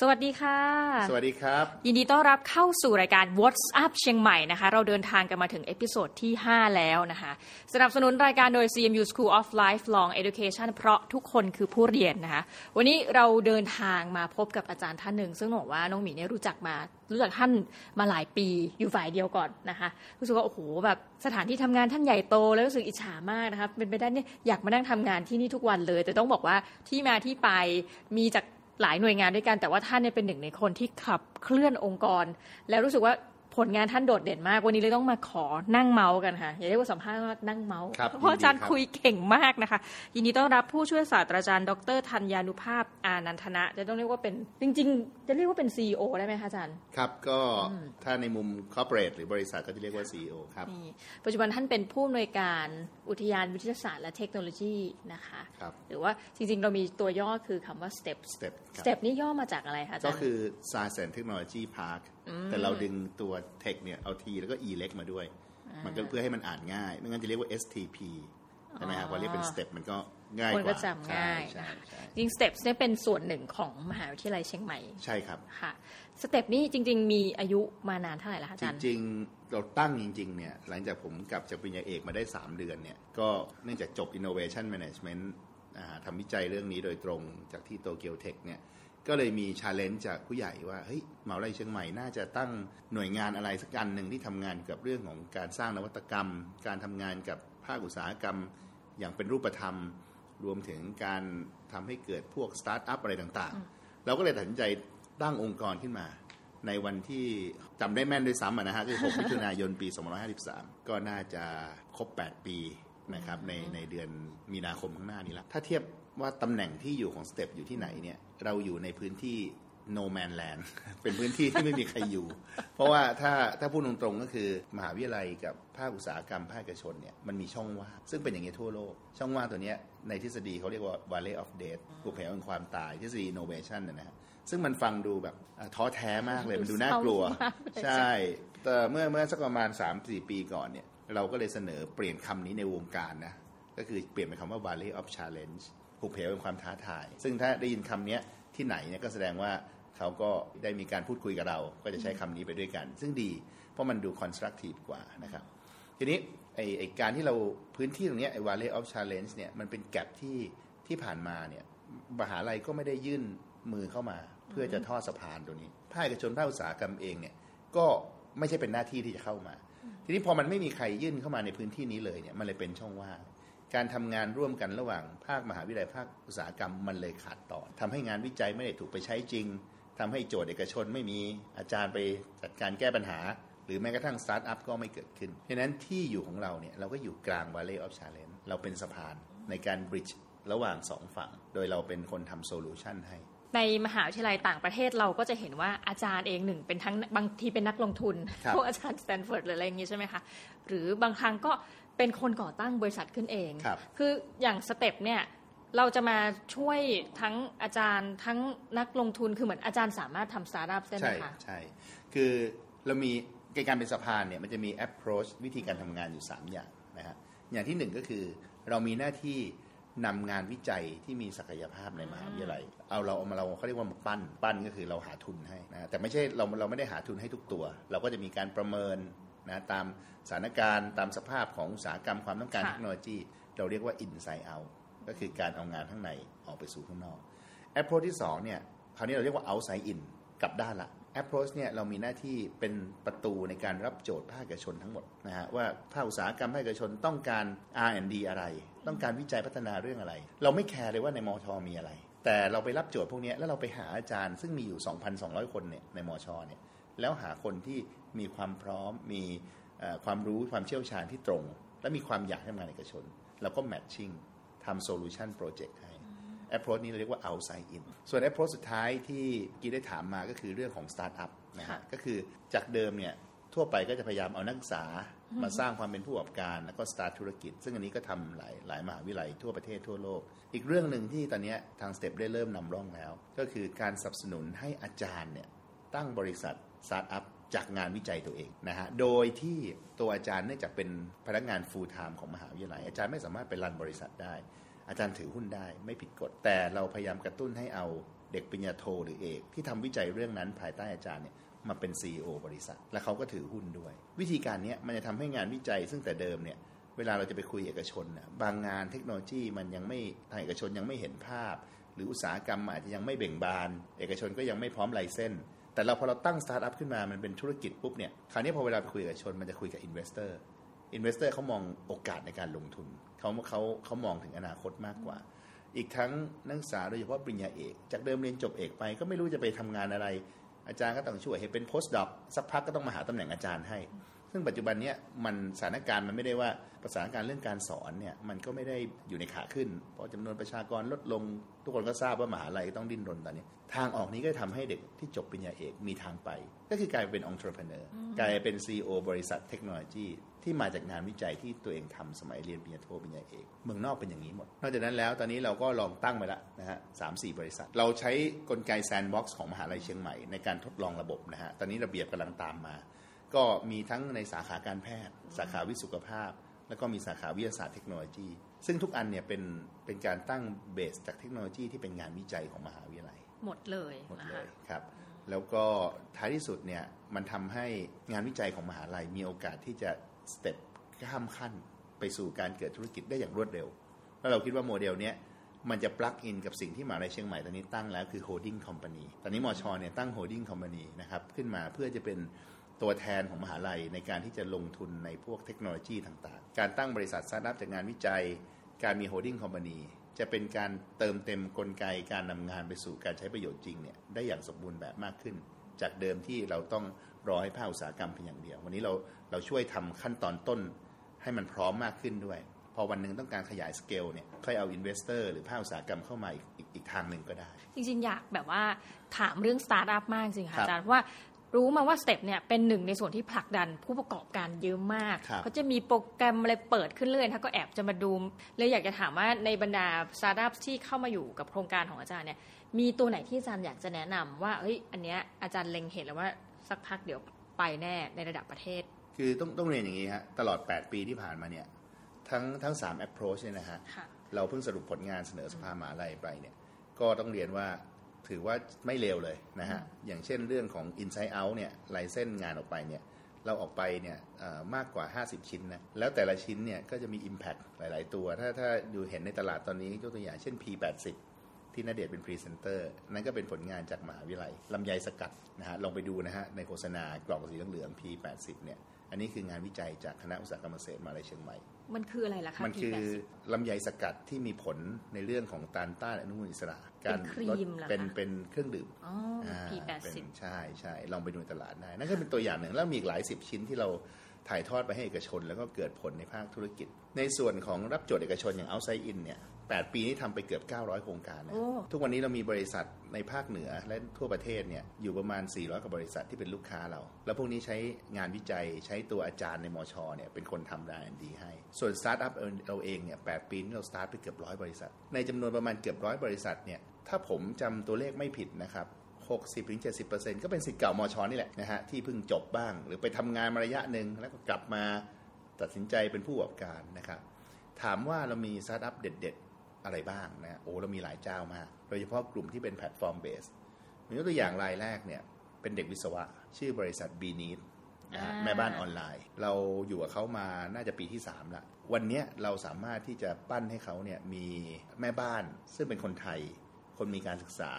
สวัสดีค่ะ สวัสดีครับ ยินดีต้อนรับเข้าสู่รายการ What's Up เชียงใหม่นะคะ เราเดินทางกันมาถึง episode ที่ 5 แล้วนะคะ สนับสนุนรายการโดย CMU School of Lifelong Education เพราะทุกคนคือผู้เรียนนะคะ วันนี้เราเดินทางมาพบกับอาจารย์ท่านหนึ่ง ซึ่งบอกว่าน้องหมีเนี่ยรู้จักมารู้จักท่านมาหลายปีอยู่ฝ่ายเดียวก่อนนะคะรู้สึกว่าโอ้โหแบบสถานที่ทำงานท่านใหญ่โต แล้วรู้สึกอิจฉามากนะคะเป็นไปได้เนี่ยอยากมานั่งทำงานที่นี่ทุกวันเลย แต่ต้องบอกว่าที่มาที่ไปมีจาก หลายหน่วยงานด้วยกัน แต่ว่าท่านเนี่ยเป็นหนึ่งในคนที่ขับเคลื่อนองค์กร แล้วรู้สึกว่า ผลงานท่านโดดเด่นมาก วันนี้เลยต้องมาขอนั่งเมาส์กันค่ะ อย่าเรียกว่าสัมภาษณ์ว่านั่งเมาส์ครับเพราะอาจารย์ยินดีครับคุยเก่งมากนะคะ ยินดีต้อนรับผู้ช่วยศาสตราจารย์ดรธัญญานุภาพอานันทนะ จะต้องเรียกว่าเป็นจริง ๆ จะเรียกว่าเป็น CEO ได้ไหมคะอาจารย์ ครับ ก็ถ้าในมุม corporate หรือบริษัทก็จะเรียกว่า CEO ครับนี่ปัจจุบันท่านเป็นผู้อำนวยการอุทยานวิทยาศาสตร์และเทคโนโลยีนะคะครับหรือว่าจริง ๆ เรามีตัวย่อคือคำว่า STEP STEP ครับ STEP นี่ย่อมาจากอะไรคะอาจารก็ย์คือ Science and Technology Park แต่เราดึงตัว Tech เนี่ยเอา T แล้วก็ E เล็กมาด้วย มันก็เพื่อให้มันอ่านง่าย ไม่งั้นจะเรียกว่า STP ใช่ไหมครับพอเรียกเป็น Step มันก็ง่ายกว่า คนก็จำง่ายใช่นะคะใช่จริง STEP เนี่ยเป็นส่วนหนึ่งของมหาวิทยาลัยเชียงใหม่ ใช่ครับค่ะ STEP นี่จริง ๆ มีอายุมานานเท่าไหร่แล้วคะอาจารย์จริงๆ เราตั้งจริงๆเนี่ยหลังจากผมกลับจากปริญญาเอกมาได้ 3 เดือนเนี่ยก็เนื่องจากจบ Innovation Management อ่าทำวิจัยเรื่องนี้โดยตรงจากที่ Tokyo Tech เนี่ย ก็เลยมี challenge จากผู้ใหญ่ว่าเฮ้ยมหาวิทยาลัยเชียงใหม่น่าจะตั้งหน่วยงานอะไรสักอันหนึ่งที่ทำงานกับเรื่องของการสร้างนวัตกรรม การทำงานกับภาคอุตสาหกรรม อย่างเป็นรูปธรรม รวมถึงการทำให้เกิดพวกสตาร์ทอัพอะไรต่างๆ เราก็เลยตัดสินใจตั้งองค์กรขึ้นมา ในวันที่จำได้แม่นด้วยซ้ำนะฮะคือ6มิถุนายนปี 2553 ก็น่าจะครบ 8 ปีนะครับในในเดือนมีนาคมข้างหน้านี้ละถ้าเทียบ ว่าตำแหน่งที่อยู่ของ STEP อยู่ที่ไหนเนี่ย เราอยู่ในพื้นที่ no man land เป็นพื้นที่ที่ไม่มีใครอยู่ เพราะว่าถ้าถ้าพูดตรงๆก็คือ มหาวิทยาลัยกับภาคอุตสาหกรรมภาคเอกชนเนี่ยมันมีช่องว่างซึ่งเป็นอย่างนี้ทั่วโลก ช่องว่างตัวเนี้ยในทฤษฎีเขาเรียกว่า valley of death หุบเหวแห่งความตายทฤษฎี innovation นะนะฮะซึ่งมันฟังดูแบบอะท้อแท้มากเลยมันดูน่ากลัวเศร้ามากเลยใช่ แต่เมื่อเมื่อสักประมาณ 3-4 ปีก่อนเนี่ยเราก็เลยเสนอเปลี่ยนคำนี้ในวงการนะก็คือเปลี่ยนเป็นคำว่า valley of challenge หุบเหวเป็นความท้าทาย ซึ่งถ้าได้ยินคำนี้ที่ไหนเนี่ยก็แสดงว่าเขาก็ได้มีการพูดคุยกับเรา ก็จะใช้คำนี้ไปด้วยกัน ซึ่งดีเพราะมันดู constructive กว่านะครับ ทีนี้ไอไอการที่เราพื้นที่ตรงนี้ไอ valley of challenge เนี่ยมันเป็นแกลบที่ที่ผ่านมาเนี่ยมหาลัยก็ไม่ได้ยื่นมือเข้ามา เพื่อจะทอดสะพานตัวนี้ภาคเอกชนภาคอุตสาหกรรมเองเนี่ยก็ไม่ใช่เป็นหน้าที่ที่จะเข้ามา ทีนี้พอมันไม่มีใครยื่นเข้ามาในพื้นที่นี้เลยเนี่ยมันเลยเป็นช่องว่าง การทำงานร่วมกันระหว่างภาคมหาวิทยาลัยภาคอุตสาหกรรมมันเลยขาดตอนทำให้งานวิจัยไม่ได้ถูกไปใช้จริงทำให้โจทย์เอกชนไม่มีอาจารย์ไปจัดการแก้ปัญหา หรือแม้กระทั่งสตาร์ทอัพก็ไม่เกิดขึ้นเพราะฉะนั้นที่อยู่ของเราเนี่ยเราก็อยู่กลาง Valley of Challenge เราเป็นสะพานในการ bridge ระหว่างสองฝั่ง โดยเราเป็นคนทำ solution ให้ในมหาวิทยาลัยต่างประเทศเราก็จะเห็นว่าอาจารย์เองหนึ่งเป็นทั้งบางทีเป็นนักลงทุนครับพวกอาจารย์สแตนฟอร์ดหรืออะไรอย่างงี้ใช่ไหมคะหรือบางครั้งก็ เป็นคนก่อตั้งบริษัทขึ้นเองครับคืออย่าง STEP เนี่ยเราจะมาช่วยทั้งอาจารย์ทั้งนักลงทุนคือเหมือนอาจารย์สามารถทำสตาร์ทอัพได้ไหมใช่คะใช่คือเรามีการเป็นสะพานเนี่ยมันจะมี approach วิธีการทำงานอยู่ 3 อย่างนะฮะอย่างที่หนึ่งก็คือเรามีหน้าที่นำงานวิจัยที่มีศักยภาพในมหาวิทยาลัยเอาเราเอามาเราเขาเรียกว่ามาปั้นปั้นก็คือเราหาทุนให้นะแต่ไม่ใช่เราเราไม่ได้หาทุนให้ทุกตัว เราก็จะมีการประเมิน นะตามสถานการณ์ตามสภาพของอุตสาหกรรมความต้องการค่ะเทคโนโลยี เราเรียกว่า inside out ก็คือการเอางานข้างในออกไปสู่ข้างนอก approach ที่สองเนี่ยคราวนี้เราเรียกว่า outside in กลับด้านละ approach เนี่ยเรามีหน้าที่เป็นประตูในการรับโจทย์ภาคเอกชนทั้งหมดนะฮะว่าภาคอุตสาหกรรมภาคเอกชนต้องการ R&D อะไร ต้องการวิจัยพัฒนาเรื่องอะไร เราไม่ care เลยว่าในมอชอมีอะไร แต่เราไปรับโจทย์พวกเนี้ยแล้วเราไปหาอาจารย์ซึ่งมีอยู่ 2,200 คนเนี่ยในมอชอเนี่ยแล้วหาคนที่ มีความพร้อม มีเอ่อความรู้ความเชี่ยวชาญที่ตรง และมีความอยากทำงานเอกชน เราก็ matching ทำ solution project ให้ approach นี้เราเรียกว่า outside in ส่วน approach สุดท้ายที่กี้ได้ถามมาก็คือเรื่องของ startup นะฮะค่ะก็คือจากเดิมเนี่ยทั่วไปก็จะพยายามเอานักศึกษามาสร้างความเป็นผู้ประกอบการแล้วก็ start ธุรกิจ ซึ่งอันนี้ก็ทำหลายหลายมหาวิทยาลัยทั่วประเทศทั่วโลก อีกเรื่องหนึ่งที่ตอนเนี้ยทาง Step ได้เริ่มนำร่องแล้ว ก็คือการสนับสนุนให้อาจารย์เนี่ยตั้งบริษัท startup จากงานวิจัยตัวเองนะฮะ โดยที่ตัวอาจารย์เนื่องจากเป็นพนักงาน full time ของมหาวิทยาลัย อาจารย์ไม่สามารถไปรันบริษัทได้ อาจารย์ถือหุ้นได้ไม่ผิดกฎ แต่เราพยายามกระตุ้นให้เอาเด็กปริญญาโทหรือเอก ที่ทำวิจัยเรื่องนั้นภายใต้อาจารย์เนี่ยมาเป็น CEO บริษัท และเขาก็ถือหุ้นด้วย วิธีการนี้มันจะทำให้งานวิจัย ซึ่งแต่เดิมเนี่ยเวลาเราจะไปคุยเอกชนนะบางงานเทคโนโลยีมันยังไม่ทางเอกชนยังไม่เห็นภาพ หรืออุตสาหกรรมอาจจะยังไม่เบ่งบาน เอกชนก็ยังไม่พร้อม license แต่เราพอเราตั้งสตาร์ทอัพขึ้นมามันเป็นธุรกิจปุ๊บเนี่ยคราวนี้พอเวลาไปคุยกับเอกชนมันจะคุยกับ investor investor เขามองโอกาสในการลงทุนเขาเขาเขามองถึงอนาคตมากกว่า อีกทั้งนักศึกษาโดยเฉพาะปริญญาเอก จากเดิมเรียนจบเอกไป ก็ไม่รู้จะไปทำงานอะไร อาจารย์ก็ต้องช่วยให้เป็น postdoc สักพักก็ต้องมาหาตำแหน่งอาจารย์ให้ ซึ่งปัจจุบันนี้มันสถานการณ์มันไม่ได้ว่าสถานการณ์เรื่องการสอนเนี่ยมันก็ไม่ได้อยู่ในขาขึ้น เพราะจำนวนประชากรลดลง ทุกคนก็ทราบว่ามหาลัยต้องดิ้นรนตอนนี้ ทางออกนี้ก็ทำให้เด็กที่จบปริญญาเอกมีทางไป ก็คือกลายเป็นองค์ประกอบกลายเป็น CEO บริษัทเทคโนโลยีที่มาจากงานวิจัยที่ตัวเองทำสมัยเรียนปริญญาโทปริญญาเอก เมืองนอกเป็นอย่างนี้หมด นอกจากนั้นแล้วตอนนี้เราก็ลองตั้งไปแล้วนะฮะสามสี่บริษัท เราใช้กลไกแซนด์บ็อกซ์ของมหาลัยเชียงใหม่ในการทดลองระบบนะฮะ ตอนนี้ระเบียบกำลังตามมา ก็มีทั้งในสาขาการแพทย์ สาขาวิสุขภาพ แล้วก็มีสาขาวิทยาศาสตร์เทคโนโลยี ซึ่งทุกอันเนี่ยเป็นเป็นการตั้งเบสจากเทคโนโลยีที่เป็นงานวิจัยของมหาวิทยาลัย หมดเลยนะคะหมดเลยครับ แล้วก็ท้ายที่สุดเนี่ยมันทำให้งานวิจัยของมหาลัยมีโอกาสที่จะ step ข้ามขั้นไปสู่การเกิดธุรกิจได้อย่างรวดเร็ว แล้วเราคิดว่าโมเดลเนี้ยมันจะ plug in กับสิ่งที่มหาลัยเชียงใหม่ตอนนี้ตั้งแล้วคือ holding company ตอนนี้มอชอเนี่ยตั้ง holding company นะครับขึ้นมาเพื่อจะเป็น ตัวแทนของมหาลัยในการที่จะลงทุนในพวกเทคโนโลยีต่างๆ การตั้งบริษัทสตาร์ทอัพจากงานวิจัย การมี holding company จะเป็นการเติมเต็มกลไกการนำงานไปสู่การใช้ประโยชน์จริงเนี่ยได้อย่างสมบูรณ์แบบมากขึ้น จากเดิมที่เราต้องรอให้ภาคอุตสาหกรรมเพียงอย่างเดียว วันนี้เราเราช่วยทำขั้นตอนต้นให้มันพร้อมมากขึ้นด้วย พอวันหนึ่งต้องการขยายสเกลเนี่ยค่อยเอา investor หรือภาคอุตสาหกรรมเข้ามาอีกอีกอีกทางหนึ่งก็ได้ จริงๆ อยากแบบว่าถามเรื่องสตาร์ทอัพมากจริงค่ะรับอาจารย์เพราะว่า รู้มาว่า STeP เนี่ยเป็นหนึ่งในส่วนที่ผลักดันผู้ประกอบการเยอะมากครับเขาจะมีโปรแกรมอะไรเปิดขึ้นเรื่อยถ้าก็แอบจะมาดูเลยอยากจะถามว่าในบรรดาสตาร์ทอัพที่เข้ามาอยู่กับโครงการของอาจารย์เนี่ยมีตัวไหนที่อาจารย์อยากจะแนะนำว่าเฮ้ยอันเนี้ยอาจารย์เล็งเห็นแล้วว่าสักพักเดี๋ยวไปแน่ในระดับประเทศ คือต้องต้องเรียนอย่างนี้ฮะตลอด 8 ปีที่ผ่านมาเนี่ยทั้งทั้ง3 approach เนี่ยนะฮะค่ะเราเพิ่งสรุปผลงานเสนอสภามหาลัยไปเนี่ยก็ต้องเรียนว่า ถือว่าไม่เลวเลยนะฮะ อย่างเช่นเรื่องของ Inside Out เนี่ยลายเส้นงานออกไปเนี่ยเราออกไปเนี่ยมากกว่า 50 ชิ้นนะ แล้วแต่ละชิ้นเนี่ยก็จะมี Impact หลาย ๆ ตัว ถ้าถ้าดูเห็นในตลาดตอนนี้ยกตัวอย่างเช่น P80 ที่ณเดชน์เป็นพรีเซนเตอร์นั่นก็เป็นผลงานจากมหาวิทยาลัยลำไยสกัดนะฮะลองไปดูนะฮะในโฆษณากล่องสีเหลือง P80 เนี่ย อันนี้คืองานวิจัยจากคณะอุตสาหกรรมเกษตรมหาลัยเชียงใหม่ มันคืออะไรล่ะคะมันคือ P80 ลำไยสกัดที่มีผลในเรื่องของตานต้านอนุมูลอิสระเป็นครีมเหรอคะเป็นเป็นเครื่องดื่มอ๋ออาเป็น P80 ใช่ใช่ลองไปดูในตลาดได้ นั่นก็เป็นตัวอย่างหนึ่ง แล้วมีอีกหลายสิบชิ้นที่เราถ่ายทอดไปให้เอกชน แล้วก็เกิดผลในภาคธุรกิจ ในส่วนของรับโจทย์เอกชนอย่าง Outside In เนี่ย 8 ปีนี้ทำไปเกือบ 900 โครงการนะโอ้ทุกวันนี้เรามีบริษัทในภาคเหนือและทั่วประเทศเนี่ยอยู่ประมาณ 400 กว่าบริษัทที่เป็นลูกค้าเรา แล้วพวกนี้ใช้งานวิจัยใช้ตัวอาจารย์ในมชเนี่ยเป็นคนทำได้ดีให้ ส่วนสตาร์ทอัพเราเองเนี่ย8ปีนี้เราสตาร์ทไปเกือบร้อยบริษัท ในจำนวนประมาณเกือบร้อยบริษัทเนี่ยถ้าผมจำตัวเลขไม่ผิดนะครับ60-70%ก็เป็นศิษย์เก่ามชนี่แหละนะฮะที่เพิ่งจบบ้าง หรือไปทำงานมาระยะหนึ่งแล้วก็กลับมาตัดสินใจเป็นผู้ประกอบการนะครับถามว่าเรามีสตาร์ทอัพเด็ดๆ อะไรบ้างนะโอ้เรามีหลายเจ้ามากโดยเฉพาะกลุ่มที่เป็น platform based มียกตัวอย่างรายแรกเนี่ยเป็นเด็กวิศวะ ชื่อบริษัท BeNeatนะฮะอ่าแม่บ้านออนไลน์ เราอยู่กับเขามาน่าจะปีที่3ละวันเนี้ยเราสามารถที่จะปั้นให้เขาเนี่ยมีแม่บ้าน ซึ่งเป็นคนไทย คนมีการศึกษา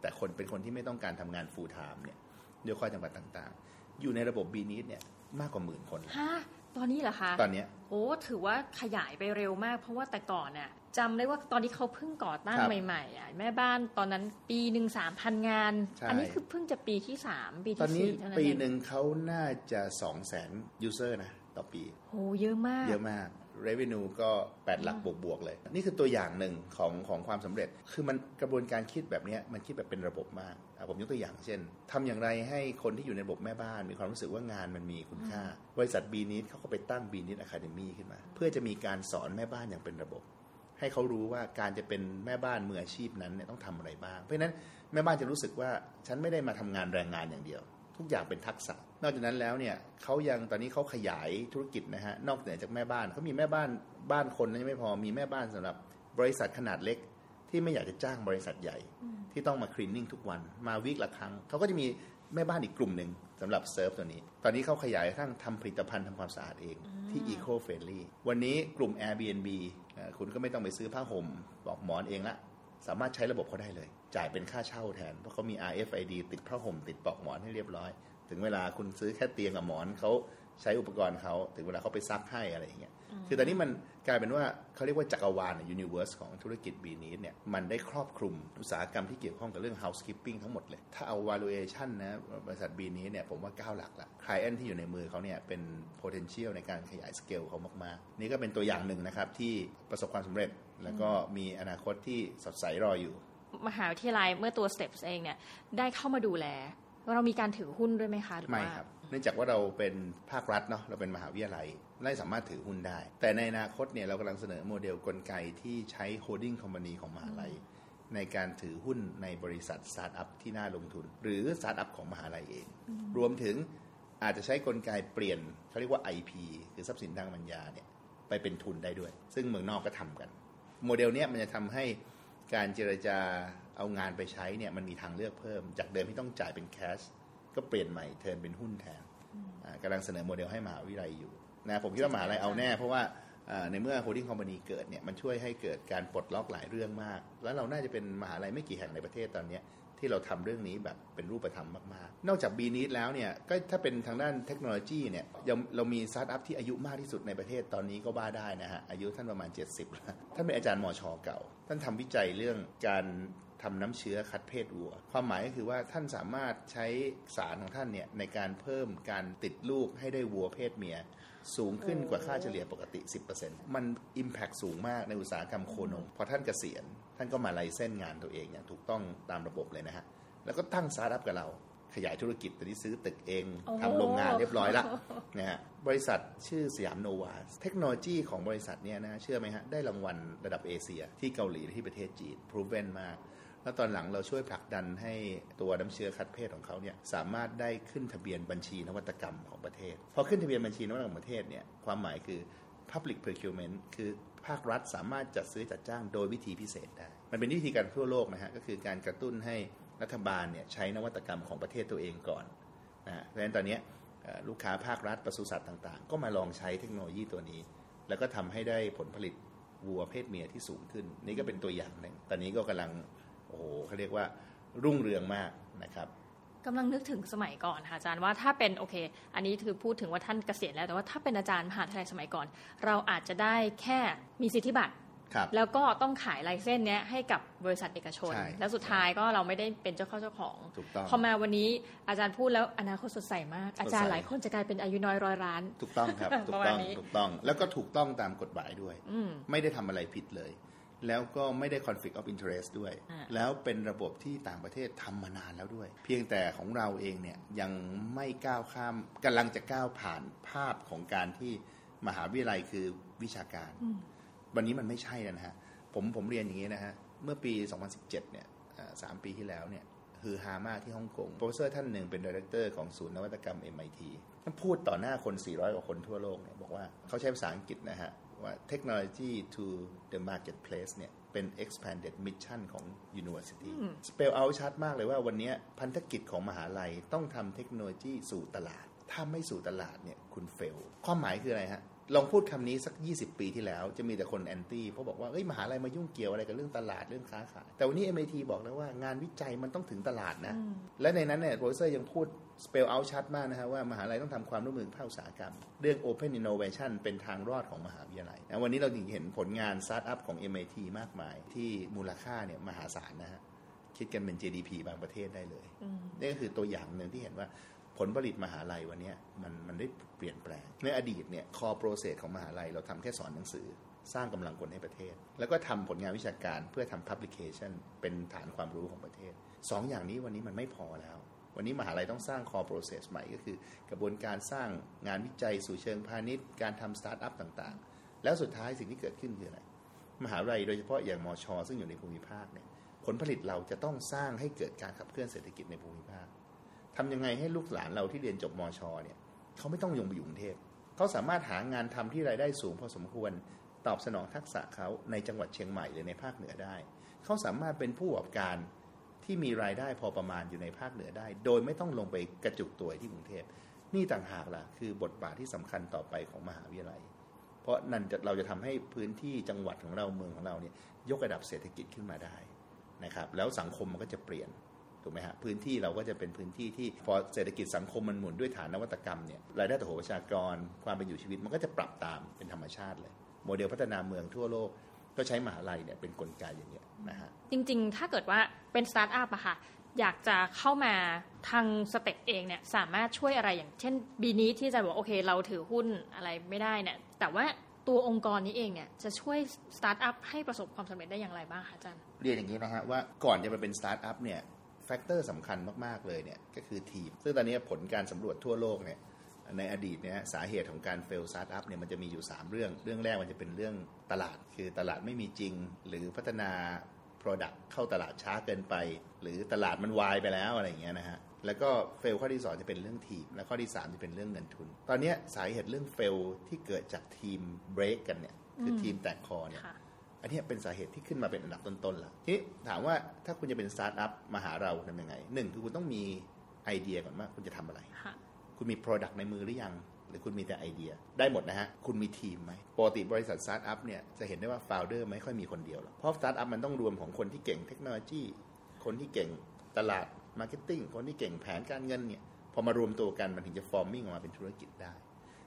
แต่คนเป็นคนที่ไม่ต้องการทำงาน full time เนี่ยด้วยข้อจำกัดต่างๆ อยู่ในระบบ b ีนีดเนี่ยมากกว่าหมื่นคนแล้วฮะ ตอนนี้เหรอคะตอนเนี้ยโอ้ถือว่าขยายไปเร็วมาก เพราะว่าแต่ก่อนน่ะจำได้ว่าตอนที่เขาเพิ่งก่อตั้งครับใหม่ๆอะแม่บ้านตอนนั้นปีหนึ่งสามพันงานใช่อันี้คือเพิ่งจะปีที่สามปีตอนที่นี้สี่เท่านั้นปีเองหนึ่งเขาน่าจะ2 0 0 0 0 0 user นะต่อปีโหเยอะมากเยอะมาก revenue ก็ 8 หลักบวกๆเลย นี่คือตัวอย่างหนึ่งของของความสำเร็จ คือมันกระบวนการคิดแบบเนี้ยมันคิดแบบเป็นระบบมากอะผมยกตัวอย่างเช่นทำอย่างไรให้คนที่อยู่ในระบบแม่บ้าน มีความรู้สึกว่างานมันมีคุณค่า บริษัท b ีนิดเขาก็ไปตั้ง b ีนิด Academy ขึ้นมา เพื่อจะมีการสอนแม่บ้านอย่างเป็นระบบ ให้เขารู้ว่าการจะเป็นแม่บ้านมืออาชีพนั้นเนี่ยต้องทำอะไรบ้าง เพราะฉะนั้นแม่บ้านจะรู้สึกว่าฉันไม่ได้มาทำงานแรงงานอย่างเดียว ทุกอย่างเป็นทักษะ นอกจากนั้นแล้วเนี่ยเขายังตอนนี้เขาขยายธุรกิจนะฮะนอกเหนือจากแม่บ้านเขามีแม่บ้านบ้านคนนั้นยังไม่พอมีแม่บ้านสำหรับบริษัทขนาดเล็กที่ไม่อยากจะจ้างบริษัทใหญ่ ที่ต้องมาคลีนนิ่งทุกวันมาวีคละครั้งเขาก็จะมีแม่บ้านอีกกลุ่มหนึ่งสำหรับเซิร์ฟตัวนี้ ตอนนี้เขาขยายกระทั่งทำผลิตภัณฑ์ทำความสะอาดเองที่ Eco Friendly วันนี้กลุ่ม Airbnb เอ่อคุณก็ไม่ต้องไปซื้อผ้าห่มบอกหมอนเองละ สามารถใช้ระบบเขาได้เลย จ่ายเป็นค่าเช่าแทน เพราะเขามี RFID ติดผ้าห่มติดปลอกหมอนให้เรียบร้อย ถึงเวลาคุณซื้อแค่เตียงกับหมอนเขา ใช้อุปกรณ์เขาถึงเวลาเขาไปซักให้อะไรอย่างเงี้ยคือตอนนี้มันกลายเป็นว่าเขาเรียกว่าจักรวาลยูนิเวอร์สของธุรกิจบีนี้เนี่ยมันได้ครอบคลุมอุตสาหกรรมที่เกี่ยวข้องกับเรื่อง housekeeping ทั้งหมดเลย ถ้าเอา valuation นะบริษัทบีนี้เนี่ยผมว่า 9 หลักละ client ที่อยู่ในมือเขาเนี่ยเป็น potential ในการขยายสเกลเขามาก ๆ นี่ก็เป็นตัวอย่างหนึ่งนะครับที่ประสบความสำเร็จ แล้วก็มีอนาคตที่สดใสรออยู่ มหาวิทยาลัยเมื่อตัว STeP เองเนี่ยได้เข้ามาดูแลเรามีการถือหุ้นด้วยไหมคะหรือไม่ว่าครับ เนื่องจากว่าเราเป็นภาครัฐเนาะเราเป็นมหาวิทยาลัยไม่สามารถถือหุ้นได้ แต่ในอนาคตเนี่ยเรากำลังเสนอโมเดลกลไกที่ใช้ holding company ของมหาลัย ในการถือหุ้นในบริษัทสตาร์ทอัพที่น่าลงทุน หรือสตาร์ทอัพของมหาลัยเอง รวมถึงอาจจะใช้กลไกเปลี่ยนเขาเรียกว่า IP คือทรัพย์สินทางปัญญาเนี่ยไปเป็นทุนได้ด้วย ซึ่งเมืองนอกก็ทำกัน โมเดลเนี้ยมันจะทำให้การเจรจาเอางานไปใช้เนี่ยมันมีทางเลือกเพิ่ม จากเดิมที่ต้องจ่ายเป็นแคช ก็เปลี่ยนใหม่เทิร์นเป็นหุ้นแทนอ่ากำลังเสนอโมเดลให้มหาวิทยาลัยอยู่นะผมคิดว่ามหาลัยเอาแน่ เพราะว่าอ่าในเมื่อ holding company เกิดเนี่ยมันช่วยให้เกิดการปลดล็อกหลายเรื่องมาก แล้วเราน่าจะเป็นมหาลัยไม่กี่แห่งในประเทศตอนเนี้ยที่เราทำเรื่องนี้แบบเป็นรูปธรรมมากๆ นอกจาก b ีนิดแล้วเนี่ยก็ถ้าเป็นทางด้านเทคโนโลยีเนี่ยยังเรามีสตาร์ทอัพที่อายุมากที่สุดในประเทศตอนนี้ก็ว่าได้นะฮะอายุท่านประมาณ 70แล้วท่านเป็นอาจารย์มอชอเก่า ท่านทำวิจัยเรื่องการ ทำน้ำเชื้อคัดเพศวัว ความหมายก็คือว่าท่านสามารถใช้สารของท่านเนี่ยในการเพิ่มการติดลูกให้ได้วัวเพศเมีย สูงขึ้นกว่าค่าเฉลี่ยปกติ 10%มัน Impact สูงมากในอุตสาหกรรมโคนมพอท่านเกษียณ ท่านก็มา license งานตัวเองอย่างถูกต้องตามระบบเลยนะฮะ แล้วก็ตั้งสตาร์ทอัพกับเราขยายธุรกิจตอนนี้ซื้อตึกเองโอ้โหทำโรงงานเรียบร้อยละนะฮะบริษัทชื่อสยามโนวาเทคโนโลยีของบริษัทเนี่ยนะเชื่อไหมฮะ ได้รางวัลระดับเอเชียที่เกาหลีและที่ประเทศจีน proven มาก แล้วตอนหลังเราช่วยผลักดันให้ตัวน้ำเชื้อคัดเพศของเขาเนี่ยสามารถได้ขึ้นทะเบียนบัญชีนวัตกรรมของประเทศ พอขึ้นทะเบียนบัญชีนวัตกรรมของประเทศเนี่ยความหมายคือ public procurement คือภาครัฐสามารถจัดซื้อจัดจ้างโดยวิธีพิเศษได้ มันเป็นวิธีการทั่วโลกนะฮะ ก็คือการกระตุ้นให้รัฐบาลเนี่ยใช้นวัตกรรมของประเทศตัวเองก่อนนะฮะเพราะฉะนั้นตอนนี้ลูกค้าภาครัฐปศุสัตว์ต่างๆ ก็มาลองใช้เทคโนโลยีตัวนี้ แล้วก็ทำให้ได้ผลผลิตวัวเพศเมียที่สูงขึ้น นี่ก็เป็นตัวอย่างหนึ่ง ตอนนี้ก็กำลัง โอ้โหเขาเรียกว่ารุ่งเรืองมากนะครับกำลังนึกถึงสมัยก่อนค่ะอาจารย์ว่าถ้าเป็นโอเค อันนี้คือพูดถึงว่าท่านเกษียณแล้ว แต่ว่าถ้าเป็นอาจารย์มหาวิทยาลัยสมัยก่อน เราอาจจะได้แค่มีสิทธิบัตรครับแล้วก็ต้องขายไลเส้นเนี้ยให้กับบริษัทเอกชนใช่แล้วสุดท้ายก็เราไม่ได้เป็นเจ้าเข้าเจ้าของถูกต้องพอมาวันนี้อาจารย์พูดแล้วอนาคตสดใสมาก อาจารย์สดใสหลายคนจะกลายเป็นอายุน้อยร้อยล้าน ถูกต้องครับถูปกระมาต้ณองนี้ถูกต้อง แล้วก็ถูกต้องตามกฎหมายด้วยอืมไม่ได้ทำอะไรผิดเลย แล้วก็ไม่ได้ conflict of interest ด้วยอ่าแล้วเป็นระบบที่ต่างประเทศทำมานานแล้วด้วย เพียงแต่ของเราเองเนี่ยยังไม่ก้าวข้ามกำลังจะก้าวผ่านภาพของการที่มหาวิทยาลัยคือวิชาการ วันนี้มันไม่ใช่แล้วนะฮะ ผมผมเรียนอย่างนี้นะฮะ เมื่อปี 2017 เนี่ยเอ่อสามปีที่แล้วเนี่ยฮือฮามากที่ฮ่องกง professor ท่านหนึ่งเป็น director ของศูนย์นวัตกรรม MIT ท่านพูดต่อหน้าคน 400 กว่าคนทั่วโลกเนี่ยบอกว่าเขาใช้ภาษาอังกฤษนะฮะ ว่า technology to the marketplace เนี่ยเป็น expanded mission ของ university spell out ชัดมากเลยว่าวันนี้พันธกิจของมหาลัยต้องทำเทคโนโลยีสู่ตลาด ถ้าไม่สู่ตลาดเนี่ยคุณ fail ความหมายคืออะไรฮะ ลองพูดคำนี้สัก 20 ปีที่แล้ว จะมีแต่คน anti เพราะบอกว่าเอ้ยมหาลัยมายุ่งเกี่ยวอะไรกับเรื่องตลาดเรื่องค้าขายแต่วันนี้ MIT บอกแล้วว่างานวิจัยมันต้องถึงตลาดนะ และในนั้นเนี่ย professor ยังพูด spell out ชัดมากนะฮะว่ามหาลัยต้องทำความร่วมมือกับภาคอุตสาหกรรม เรื่อง open innovation เป็นทางรอดของมหาวิทยาลัยนะวันนี้เราถึงเห็นผลงานสตาร์ทอัพของ MIT มากมาย ที่มูลค่าเนี่ยมหาศาลนะฮะคิดกันเป็น GDP บางประเทศได้เลยนี่ก็คือตัวอย่างหนึ่งที่เห็นว่า ผลผลิตมหาลัยวันนี้มันมันได้เปลี่ยนแปลง ในอดีตเนี่ย core process ของมหาลัยเราทำแค่สอนหนังสือ สร้างกำลังคนให้ประเทศ แล้วก็ทำผลงานวิชาการเพื่อทำ publication เป็นฐานความรู้ของประเทศสองอย่างนี้วันนี้มันไม่พอแล้ว วันนี้มหาลัยต้องสร้าง core process ใหม่ก็คือ กระบวนการสร้างงานวิจัยสู่เชิงพาณิชย์ การทำสตาร์ทอัพต่างๆ แล้วสุดท้ายสิ่งที่เกิดขึ้นคืออะไรมหาลัยโดยเฉพาะอย่างมอชอซึ่งอยู่ในภูมิภาคเนี่ยผลผลิตเราจะต้องสร้างให้เกิดการขับเคลื่อนเศรษฐกิจในภูมิภาค ทำยังไงให้ลูกหลานเราที่เรียนจบมชเนี่ยเขาไม่ต้องยงไปอยู่กรุงเทพเขาสามารถหางานทำที่รายได้สูงพอสมควรตอบสนองทักษะเขาในจังหวัดเชียงใหม่หรือในภาคเหนือได้ เขาสามารถเป็นผู้ประกอบการที่มีรายได้พอประมาณอยู่ในภาคเหนือได้ โดยไม่ต้องลงไปกระจุกตัวที่กรุงเทพนี่ต่างหากล่ะ คือบทบาทที่สำคัญต่อไปของมหาวิทยาลัย เพราะนั่นเราจะทำให้พื้นที่จังหวัดของเราเมืองของเราเนี่ยยกระดับเศรษฐกิจขึ้นมาได้นะครับ แล้วสังคมมันก็จะเปลี่ยน ถูกไหมฮะพื้นที่เราก็จะเป็นพื้นที่ที่พอเศรษฐกิจสังคมมันหมุนด้วยฐานนวัตกรรมเนี่ยรายได้ต่อหัวประชากรความเป็นอยู่ชีวิตมันก็จะปรับตามเป็นธรรมชาติเลย โมเดลพัฒนาเมืองทั่วโลกก็ใช้มหาลัยเนี่ยเป็นกลไกอย่างเงี้ยนะฮะจริงๆ ถ้าเกิดว่าเป็นสตาร์ทอัพอะค่ะอยากจะเข้ามาทาง STeP เองเนี่ยสามารถช่วยอะไรอย่างเช่นBeNeat ที่จะบอกโอเค เราถือหุ้นอะไรไม่ได้เนี่ยแต่ว่าตัวองค์กรนี้เองเนี่ยจะช่วยสตาร์ทอัพให้ประสบความสำเร็จได้อย่างไรบ้างคะอาจารย์ เรียนอย่างนี้นะฮะว่าก่อนจะมาเป็นสตาร์ทอัพเนี่ย factor สำคัญมากๆเลยเนี่ยก็คือทีม ซึ่งตอนนี้ผลการสำรวจทั่วโลกเนี่ยในอดีตเนี่ยสาเหตุของการ fail สตาร์ทอัพเนี่ยมันจะมีอยู่ 3 เรื่อง เรื่องแรกมันจะเป็นเรื่องตลาด คือตลาดไม่มีจริง หรือพัฒนา Product เข้าตลาดช้าเกินไป หรือตลาดมันวายไปแล้วอะไรอย่างเงี้ยนะฮะแล้วก็ fail ข้อที่ 2 จะเป็นเรื่องทีม และข้อที่ 3 จะเป็นเรื่องเงินทุน ตอนนี้สาเหตุเรื่อง fail ที่เกิดจากทีมเบรกกันเนี่ยคือทีมแตกคอเนี่ย เนี้ยเป็นสาเหตุที่ขึ้นมาเป็นอันดับต้นๆแล้วทีนี้ถามว่าถ้าคุณจะเป็นสตาร์ทอัพมาหาเราทำยังไงหนึ่งคือคุณต้องมีไอเดียก่อนว่าคุณจะทำอะไรค่ะคุณมี Product ในมือหรือยัง หรือคุณมีแต่ไอเดีย ได้หมดนะฮะ คุณมีทีมไหมปกติบริษัทสตาร์ทอัพเนี่ยจะเห็นได้ว่า f o u เดอร์ไม่ค่อยมีคนเดียวหรอก เพราะสตาร์ทอัพมันต้องรวมของคนที่เก่งเทคโนโลยี คนที่เก่งตลาด marketing คนที่เก่งแผนการเงินเนี่ย พอมารวมตัวกันมันถึงจะ forming ออกมาเป็นธุรกิจได้